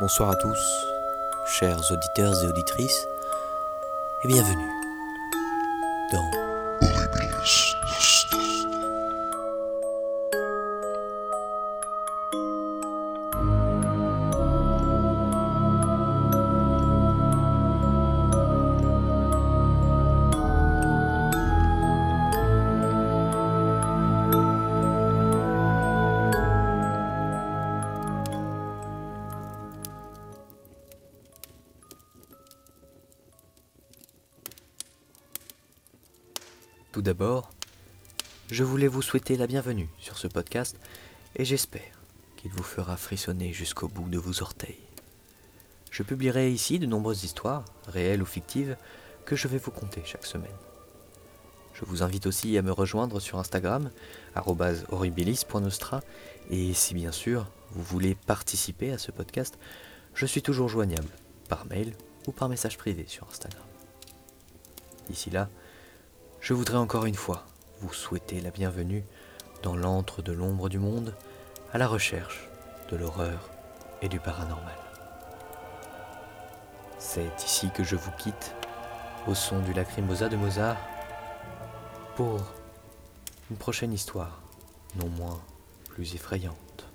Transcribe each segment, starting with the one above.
Bonsoir à tous, chers auditeurs et auditrices, et bienvenue dans Tout d'abord, je voulais vous souhaiter la bienvenue sur ce podcast et j'espère qu'il vous fera frissonner jusqu'au bout de vos orteils. Je publierai ici de nombreuses histoires, réelles ou fictives, que je vais vous conter chaque semaine. Je vous invite aussi à me rejoindre sur Instagram, horribilis.nostra, et si bien sûr vous voulez participer à ce podcast, je suis toujours joignable par mail ou par message privé sur Instagram. D'ici là, je voudrais encore une fois vous souhaiter la bienvenue dans l'antre de l'ombre du monde, à la recherche de l'horreur et du paranormal. C'est ici que je vous quitte, au son du lacrymosa de Mozart, pour une prochaine histoire, non moins plus effrayante.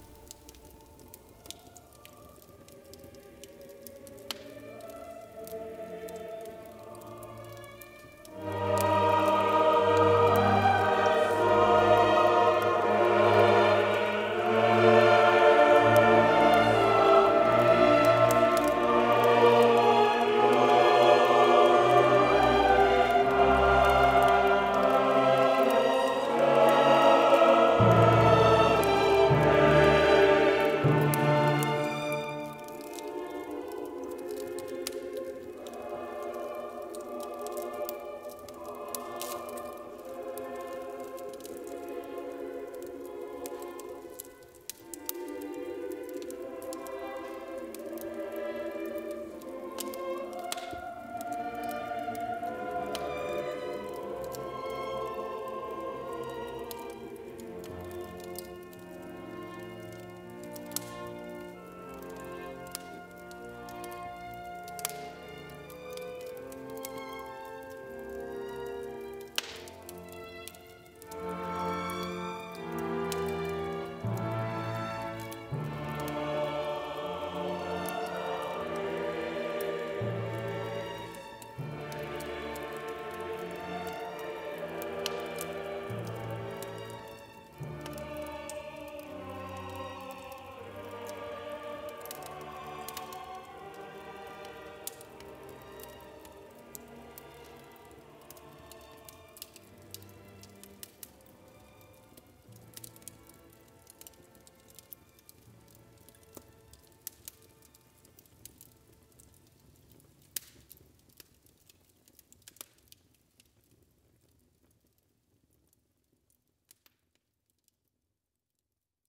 Whoa!